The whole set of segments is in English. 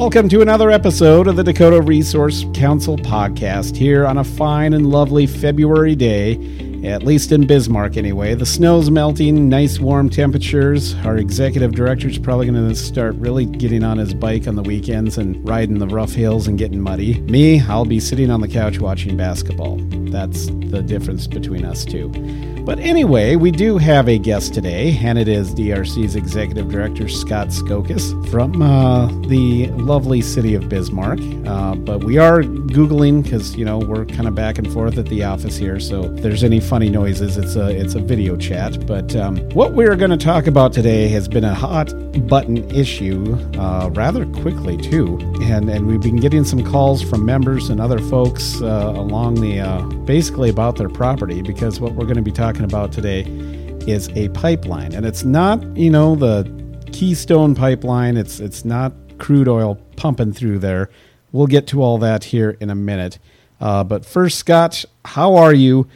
Welcome to another episode of the Dakota Resource Council podcast here on a fine and lovely February day, at least in Bismarck anyway. The snow's melting, nice warm temperatures. Our executive director's probably going to start really getting on his bike on the weekends and riding the rough hills and getting muddy. Me, I'll be sitting on the couch watching basketball. That's the difference between us two. But anyway, we do have a guest today, and it is DRC's Executive Director Scott Skokos from uh, the lovely city of Bismarck. Uh, but we are Googling because, you know, we're kind of back and forth at the office here. So if there's any funny noises, it's a, it's a video chat. But um, what we're going to talk about today has been a hot button issue uh, rather quickly, too. And, and we've been getting some calls from members and other folks uh, along the uh, basically about their property because what we're going to be talking about today is a pipeline. And it's not, you know, the Keystone pipeline, it's, it's not crude oil pumping through there. We'll get to all that here in a minute. Uh, but first, Scott, how are you?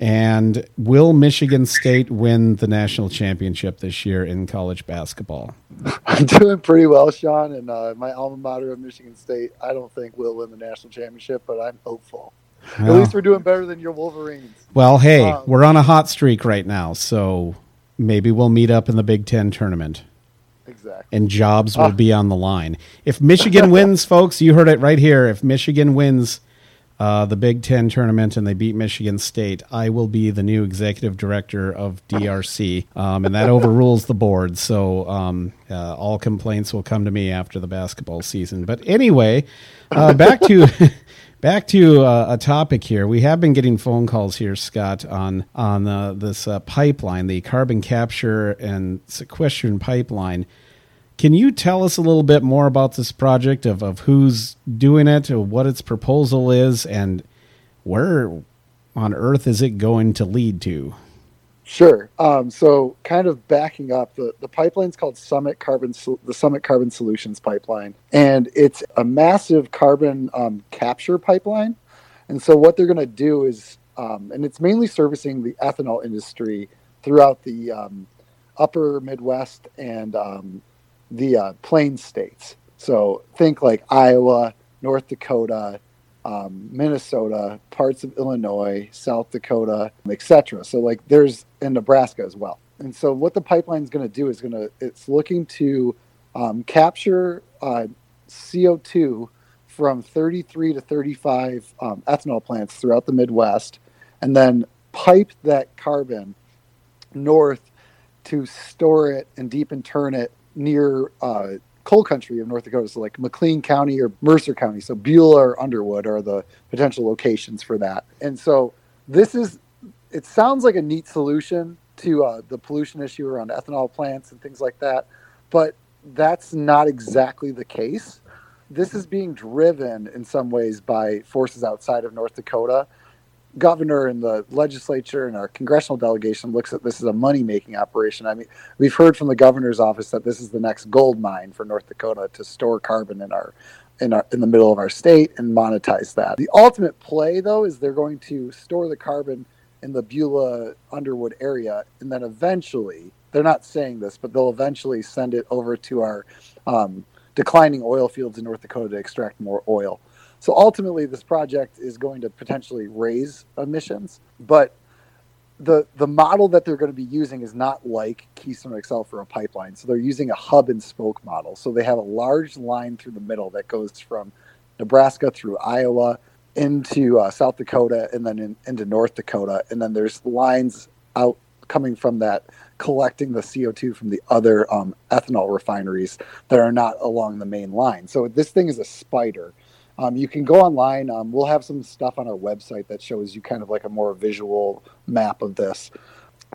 And will Michigan State win the national championship this year in college basketball? I'm doing pretty well, Sean, and uh, my alma mater of Michigan State. I don't think will win the national championship, but I'm hopeful. Well, At least we're doing better than your Wolverines. Well, hey, um, we're on a hot streak right now, so maybe we'll meet up in the Big Ten tournament. Exactly. And jobs will uh, be on the line. If Michigan wins, folks, you heard it right here. If Michigan wins uh, the Big Ten tournament and they beat Michigan State, I will be the new executive director of DRC, um, and that overrules the board. So um, uh, all complaints will come to me after the basketball season. But anyway, uh, back to. Back to uh, a topic here. We have been getting phone calls here, Scott, on on uh, this uh, pipeline, the carbon capture and sequestration pipeline. Can you tell us a little bit more about this project of, of who's doing it, what its proposal is, and where on earth is it going to lead to? Sure. Um, so, kind of backing up, the, the pipeline's called Summit Carbon, the Summit Carbon Solutions Pipeline, and it's a massive carbon um, capture pipeline. And so, what they're going to do is, um, and it's mainly servicing the ethanol industry throughout the um, upper Midwest and um, the uh, Plain states. So, think like Iowa, North Dakota, um, Minnesota, parts of Illinois, South Dakota, etc. So like there's in Nebraska as well. And so what the pipeline is going to do is going to it's looking to um, capture uh, CO2 from 33 to 35 um, ethanol plants throughout the Midwest, and then pipe that carbon north to store it and deep intern it near uh, coal country of North Dakota, so like McLean County or Mercer County. So Beulah or Underwood are the potential locations for that. And so this is, it sounds like a neat solution to uh, the pollution issue around ethanol plants and things like that, but that's not exactly the case. This is being driven in some ways by forces outside of North Dakota governor and the legislature and our congressional delegation looks at this as a money making operation. I mean, we've heard from the governor's office that this is the next gold mine for North Dakota to store carbon in our in our in the middle of our state and monetize that. The ultimate play though is they're going to store the carbon in the Beulah Underwood area and then eventually they're not saying this, but they'll eventually send it over to our um, declining oil fields in North Dakota to extract more oil. So ultimately, this project is going to potentially raise emissions, but the the model that they're going to be using is not like Keystone XL for a pipeline. So they're using a hub and spoke model. So they have a large line through the middle that goes from Nebraska through Iowa into uh, South Dakota and then in, into North Dakota, and then there's lines out coming from that collecting the CO2 from the other um, ethanol refineries that are not along the main line. So this thing is a spider um, you can go online. Um, we'll have some stuff on our website that shows you kind of like a more visual map of this.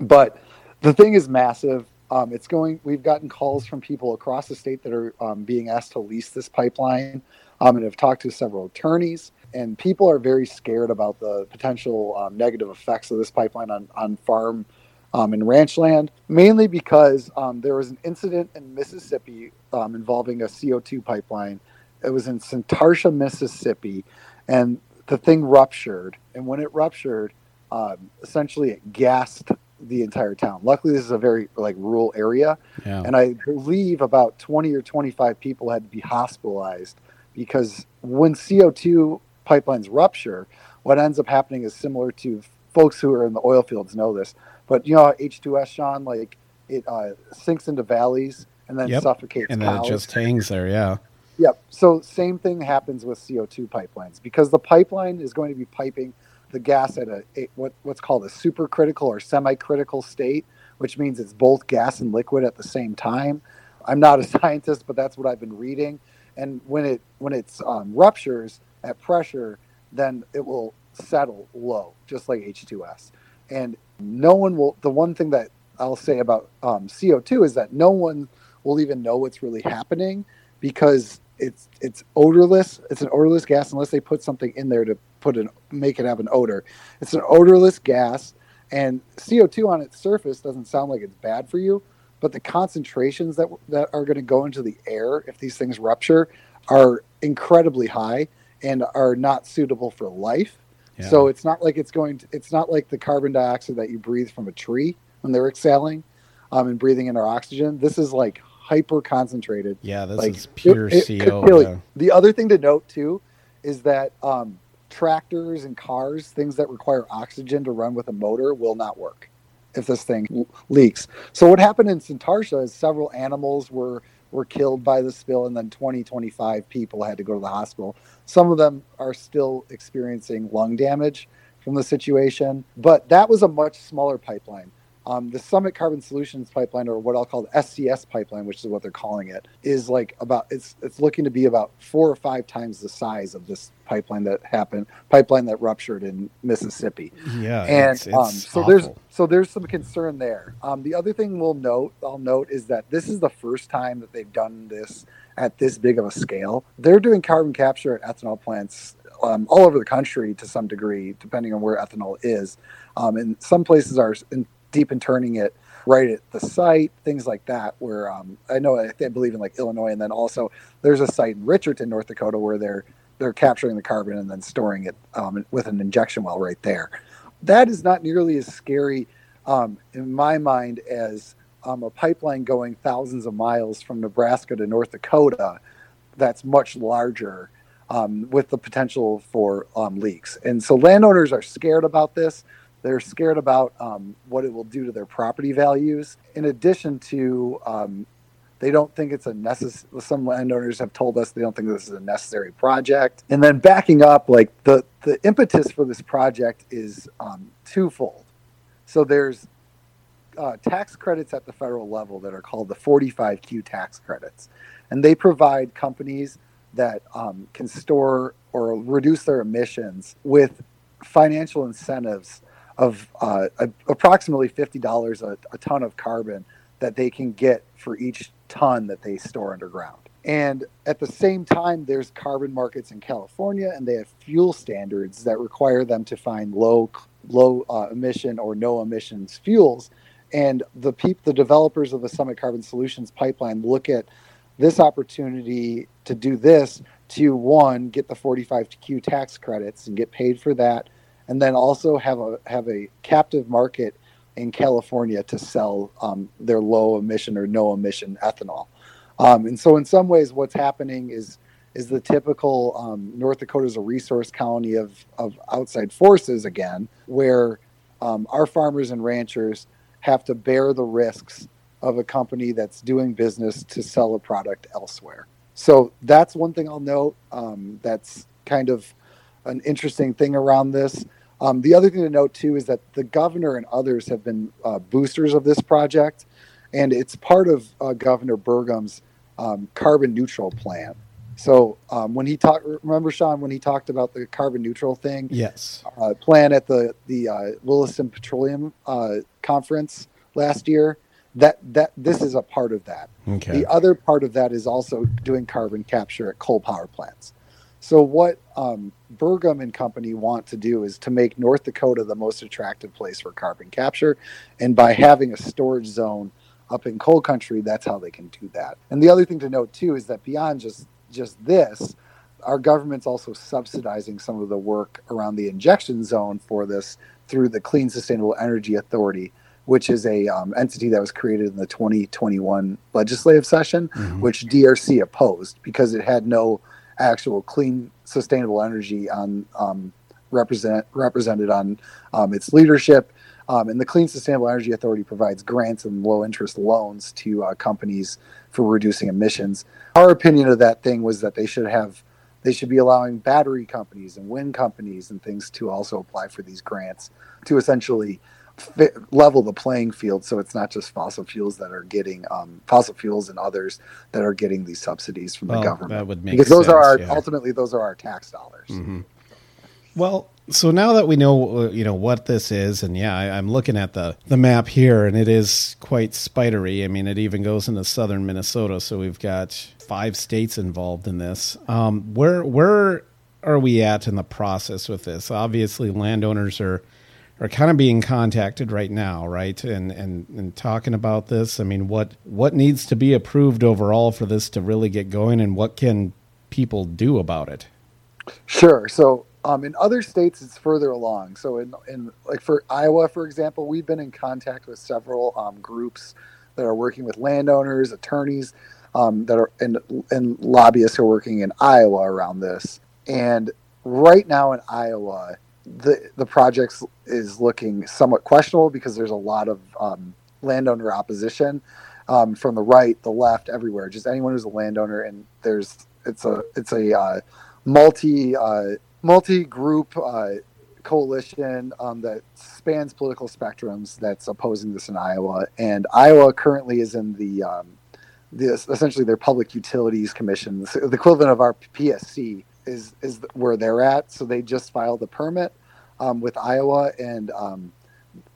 But the thing is massive. Um, it's going. We've gotten calls from people across the state that are um, being asked to lease this pipeline, um, and have talked to several attorneys. And people are very scared about the potential um, negative effects of this pipeline on on farm um, and ranch land, mainly because um, there was an incident in Mississippi um, involving a CO2 pipeline it was in Satartia, Mississippi, and the thing ruptured. And when it ruptured, um, essentially it gassed the entire town. Luckily, this is a very like rural area, Yeah. and I believe about 20 or 25 people had to be hospitalized because when CO2 pipelines rupture, what ends up happening is similar to folks who are in the oil fields know this, but you know how H2S, Sean, like it uh, sinks into valleys and then Yep. suffocates and then it just hangs there. Yeah. Yep. So same thing happens with CO2 pipelines because the pipeline is going to be piping the gas at a, a what what's called a supercritical or semi-critical state, which means it's both gas and liquid at the same time. I'm not a scientist, but that's what I've been reading. And when it when it's um, ruptures at pressure, then it will settle low, just like H2S. And no one will. The one thing that I'll say about um, CO2 is that no one will even know what's really happening because it's it's odorless. It's an odorless gas unless they put something in there to put an make it have an odor. It's an odorless gas, and CO2 on its surface doesn't sound like it's bad for you, but the concentrations that that are going to go into the air if these things rupture are incredibly high and are not suitable for life. Yeah. So it's not like it's going to, it's not like the carbon dioxide that you breathe from a tree when they're exhaling um, and breathing in our oxygen. This is like hyper concentrated. yeah. This like, is pure it- it CO. kill yeah. The other thing to note too is that um, tractors and cars, things that require oxygen to run with a motor, will not work if this thing leaks. So what happened in Satartia is several animals were were killed by the spill, and then 20, 25 people had to go to the hospital. Some of them are still experiencing lung damage from the situation, but that was a much smaller pipeline. Um, the Summit Carbon Solutions pipeline, or what I'll call the SCS pipeline, which is what they're calling it, is like about it's it's looking to be about four or five times the size of this pipeline that happened, pipeline that ruptured in Mississippi Yeah. and it's, it's um, so there's so there's some concern there. Um, the other thing we'll note, I'll note, is that this is the first time that they've done this at this big of a scale. They're doing carbon capture at ethanol plants um, all over the country to some degree, depending on where ethanol is. Um, and some places are in, deep in turning it right at the site, things like that. Where um, I know I, I believe in like Illinois, and then also there's a site in Richardton, North Dakota, where they're they're capturing the carbon and then storing it um, with an injection well right there that is not nearly as scary um, in my mind as um, a pipeline going thousands of miles from Nebraska to North Dakota that's much larger um, with the potential for um, leaks. And so landowners are scared about this. They're scared about um, what it will do to their property values. In addition to, um, they don't think it's a necessary. Some landowners have told us they don't think this is a necessary project. And then backing up, like the the impetus for this project is um, twofold. So there's uh, tax credits at the federal level that are called the 45Q tax credits, and they provide companies that um, can store or reduce their emissions with financial incentives of uh, a- approximately $50 a, a ton of carbon that they can get for each ton that they store underground. And at the same time, there's carbon markets in California, and they have fuel standards that require them to find low low uh, emission or no emissions fuels. And the peop- the developers of the Summit Carbon Solutions pipeline look at this opportunity to do this to one get the 45Q tax credits and get paid for that, and then also have a have a captive market in California to sell um, their low emission or no emission ethanol. Um, and so, in some ways, what's happening is is the typical um, North Dakota's a resource colony of of outside forces again, where um, our farmers and ranchers have to bear the risks of a company that's doing business to sell a product elsewhere. So that's one thing I'll note. Um, that's kind of an interesting thing around this. Um, the other thing to note too is that the governor and others have been uh, boosters of this project, and it's part of uh, Governor Burgum's um, carbon neutral plan. So um, when he talked, remember Sean when he talked about the carbon neutral thing Yes. uh, plan at the the uh, Williston Petroleum uh, conference last year, that that this is a part of that. Okay. The other part of that is also doing carbon capture at coal power plants. So what um, Burgum and company want to do is to make North Dakota the most attractive place for carbon capture, and by having a storage zone up in coal country, that's how they can do that. And the other thing to note too is that beyond just just this, our government's also subsidizing some of the work around the injection zone for this through the Clean Sustainable Energy Authority, which is a um, entity that was created in the 2021 legislative session, mm-hmm. which DRC opposed because it had no actual clean, sustainable energy on um, represent represented on um, its leadership. Um, and the Clean Sustainable Energy Authority provides grants and low interest loans to uh, companies for reducing emissions. Our opinion of that thing was that they should have they should be allowing battery companies and wind companies and things to also apply for these grants to essentially fit, level the playing field so it's not just fossil fuels that are getting um, fossil fuels and others that are getting these subsidies from well, the government. that would make because sense, those are our yeah. ultimately those are our tax dollars. Mm-hmm. well so now that we know uh, you know what this is and yeah I, am looking at the the map here and it is quite spidery. I mean it even goes into southern minnesota so we've got five states involved in this. Um, where where are we at in the process with this? Obviously landowners are are kind of being contacted right now, right? And, and and talking about this. I mean, what what needs to be approved overall for this to really get going, and what can people do about it? Sure. So um, in other states, it's further along. So in in like for Iowa, for example, we've been in contact with several um, groups that are working with landowners, attorneys, um, that are and and lobbyists who are working in Iowa around this. And right now in Iowa the the project is looking somewhat questionable because there's a lot of um, landowner opposition um, from the right, the left, everywhere. Just anyone who's a landowner, and there's it's a it's a uh, multi uh, multi group uh, coalition um, that spans political spectrums that's opposing this in Iowa. And Iowa currently is in the um, this essentially their public utilities commission, the equivalent of our PSC is is where they're at. So they just filed a permit um, with Iowa, and um,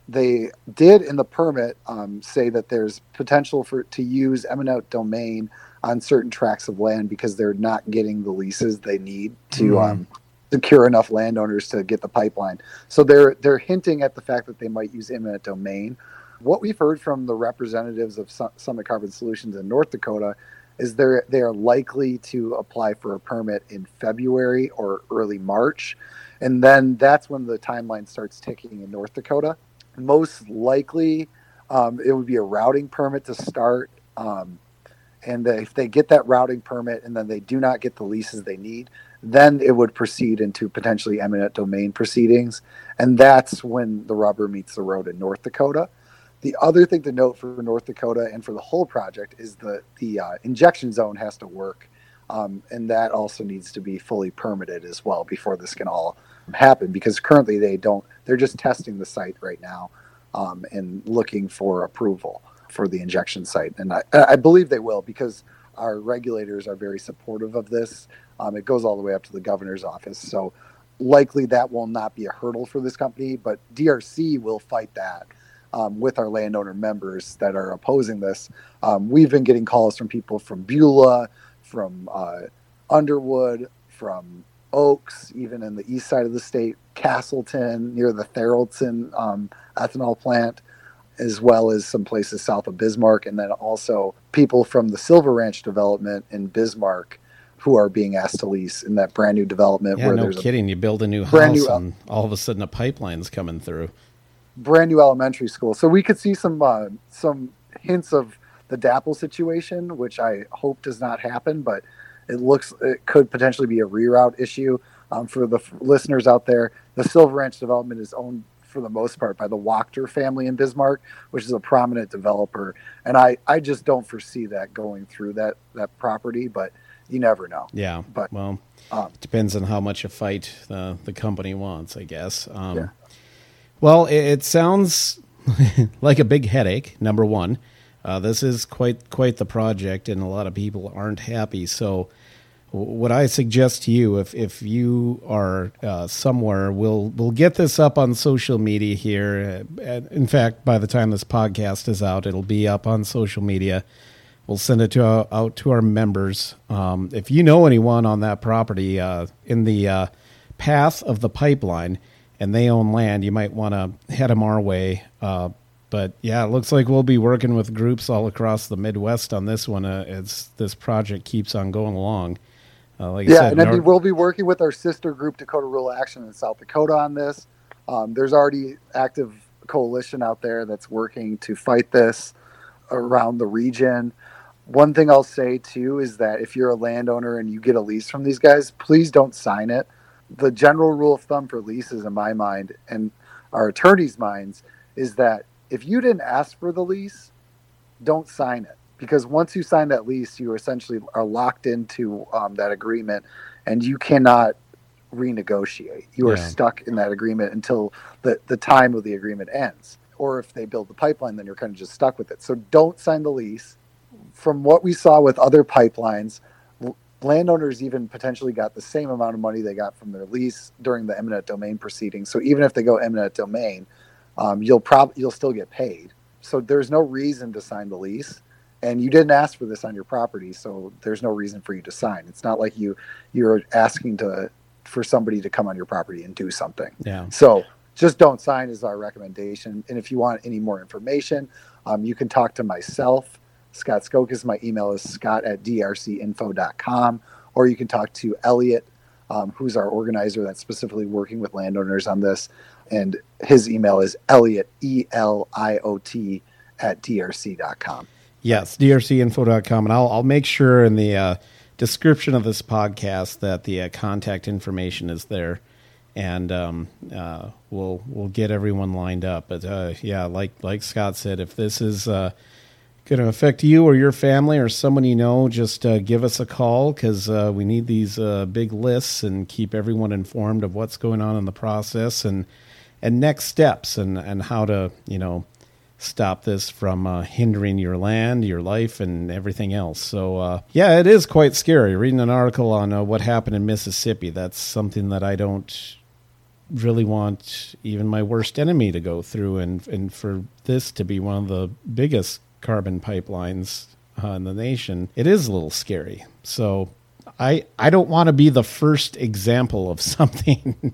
they did in the permit um, say that there's potential for to use eminent domain on certain tracts of land because they're not getting the leases they need to mm. secure enough landowners to get the pipeline. So they're they're hinting at the fact that they might use eminent domain. What we've heard from the representatives of Summit Carbon Solutions in North Dakota is they they are likely to apply for a permit in February or early March, and then that's when the timeline starts ticking in North Dakota. Most likely, um, it would be a routing permit to start, um, and if they get that routing permit and then they do not get the leases they need, then it would proceed into potentially eminent domain proceedings, and that's when the rubber meets the road in North Dakota. The other thing to note for North Dakota and for the whole project is the the uh, injection zone has to work, um, and that also needs to be fully permitted as well before this can all happen. Because currently they don't; they're just testing the site right now um, and looking for approval for the injection site, and I, I believe they will because our regulators are very supportive of this. Um, it goes all the way up to the governor's office, so likely that will not be a hurdle for this company, but DRC will fight that um, with our landowner members that are opposing this. Um, we've been getting calls from people from Beulah, from uh, Underwood, from Oakes, even in the east side of the state, Casselton, near the Tharaldson um, ethanol plant, as well as some places south of Bismarck, and then also people from the Silver Ranch development in Bismarck who are being asked to lease in that brand new development. Yeah, where no there's kidding. You build a new house, new, and all of a sudden a pipeline's coming through brand new elementary school. So we could see some uh, some hints of the DAPL situation, which I hope does not happen, but it looks it could potentially be a reroute issue. Um, for the f- listeners out there, the Silver Ranch development is owned for the most part by the Wachter family in Bismarck, which is a prominent developer, and I I just don't foresee that going through that that property, but you never know. Yeah, but well, um, depends on how much a fight the the company wants, I guess. Um, yeah. Well, it, sounds like a big headache. Number one, uh, this is quite quite the project, and a lot of people aren't happy. So, what I suggest to you, if if you are uh, somewhere, we'll we'll get this up on social media here. Uh, in fact, by the time this podcast is out, it'll be up on social media. We'll send it to uh, out to our members. Um, if you know anyone on that property uh, in the uh, path of the pipeline and they own land, you might want to head them our way. Uh, but yeah, it looks like we'll be working with groups all across the Midwest on this one uh, as this project keeps on going along. Uh, like yeah, said, and North- we'll be working with our sister group, Dakota Rural Action in South Dakota, on this. Um, there's already active coalition out there that's working to fight this around the region. One thing I'll say too is that if you're a landowner and you get a lease from these guys, please don't sign it. The general rule of thumb for leases, in my mind and our attorneys' minds, is that if you didn't ask for the lease, don't sign it because once you sign that lease, you essentially are locked into um, that agreement, and you cannot renegotiate. You are stuck in that agreement until the the time of the agreement ends. Or if they build the pipeline, then you're kind of just stuck with it. So don't sign the lease. From what we saw with other pipelines, landowners even potentially got the same amount of money they got from their lease during the eminent domain proceedings. So even if they go eminent domain, um, you'll probably you'll still get paid. So there's no reason to sign the lease and you didn't ask for this on your property so there's no reason for you to sign. It's not like you you're asking to for somebody to come on your property and do something. Yeah. So just don't sign is our recommendation. And if you want any more information um, you can talk to myself scott skokos my email is scott at drcinfo.com or you can talk to eliot um, who's our organizer that's specifically working with landowners on this and his email is eliot e-l-i-o-t at drc.com Yes, drcinfo.com. And I'll, I'll make sure in the uh, description of this podcast that the uh, contact information is there. And um, uh, we'll we'll get everyone lined up. But uh, yeah, like like Scott said, if this is uh, going to affect you or your family or someone you know, just uh, give us a call because we need these big lists and keep everyone informed of what's going on in the process and and next steps and and how to you know stop this from uh, hindering your land, your life, and everything else. So, uh, yeah, it is quite scary reading an article on uh, what happened in Mississippi. That's something that I don't really want even my worst enemy to go through, and and for this to be one of the biggest carbon pipelines uh, in the nation, it is a little scary. So I I don't want to be the first example of something.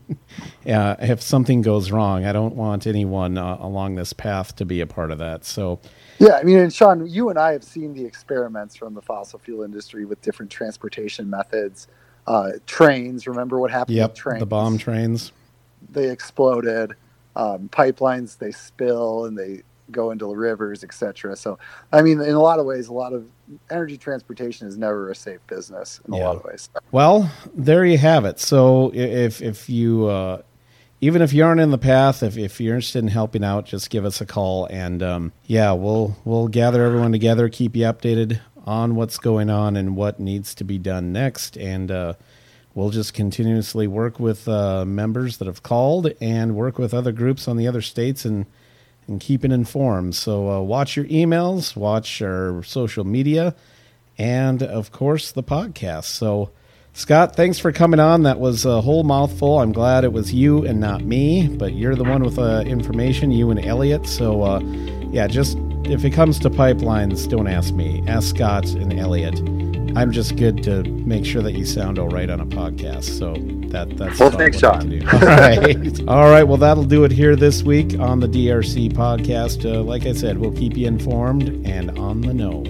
uh, if something goes wrong, I don't want anyone uh, along this path to be a part of that. So, yeah, I mean, and Sean, you and I have seen the experiments from the fossil fuel industry with different transportation methods. Uh, trains, remember what happened? Yep, trains? the bomb trains. They exploded. Um, pipelines they spill and they go into the rivers, etc. So, I mean, in a lot of ways, a lot of energy transportation is never a safe business in yeah. a lot of ways. Well, there you have it. So, if if you uh, even if you aren't in the path, if if you're interested in helping out, just give us a call, and um, yeah, we'll we'll gather everyone together, keep you updated on what's going on and what needs to be done next, and. Uh, we'll just continuously work with uh, members that have called and work with other groups on the other states and and keeping informed. So uh, watch your emails, watch our social media, and of course the podcast. So, Scott, thanks for coming on. That was a whole mouthful. I'm glad it was you and not me, but you're the one with uh, information, you and Eliot. So, uh, yeah, just if it comes to pipelines, don't ask me. Ask Scott and Eliot. I'm just good to make sure that you sound all right on a podcast. So that that's well, thanks, Sean. All right, all right. Well, that'll do it here this week on the DRC podcast. Uh, like I said, we'll keep you informed and on the know.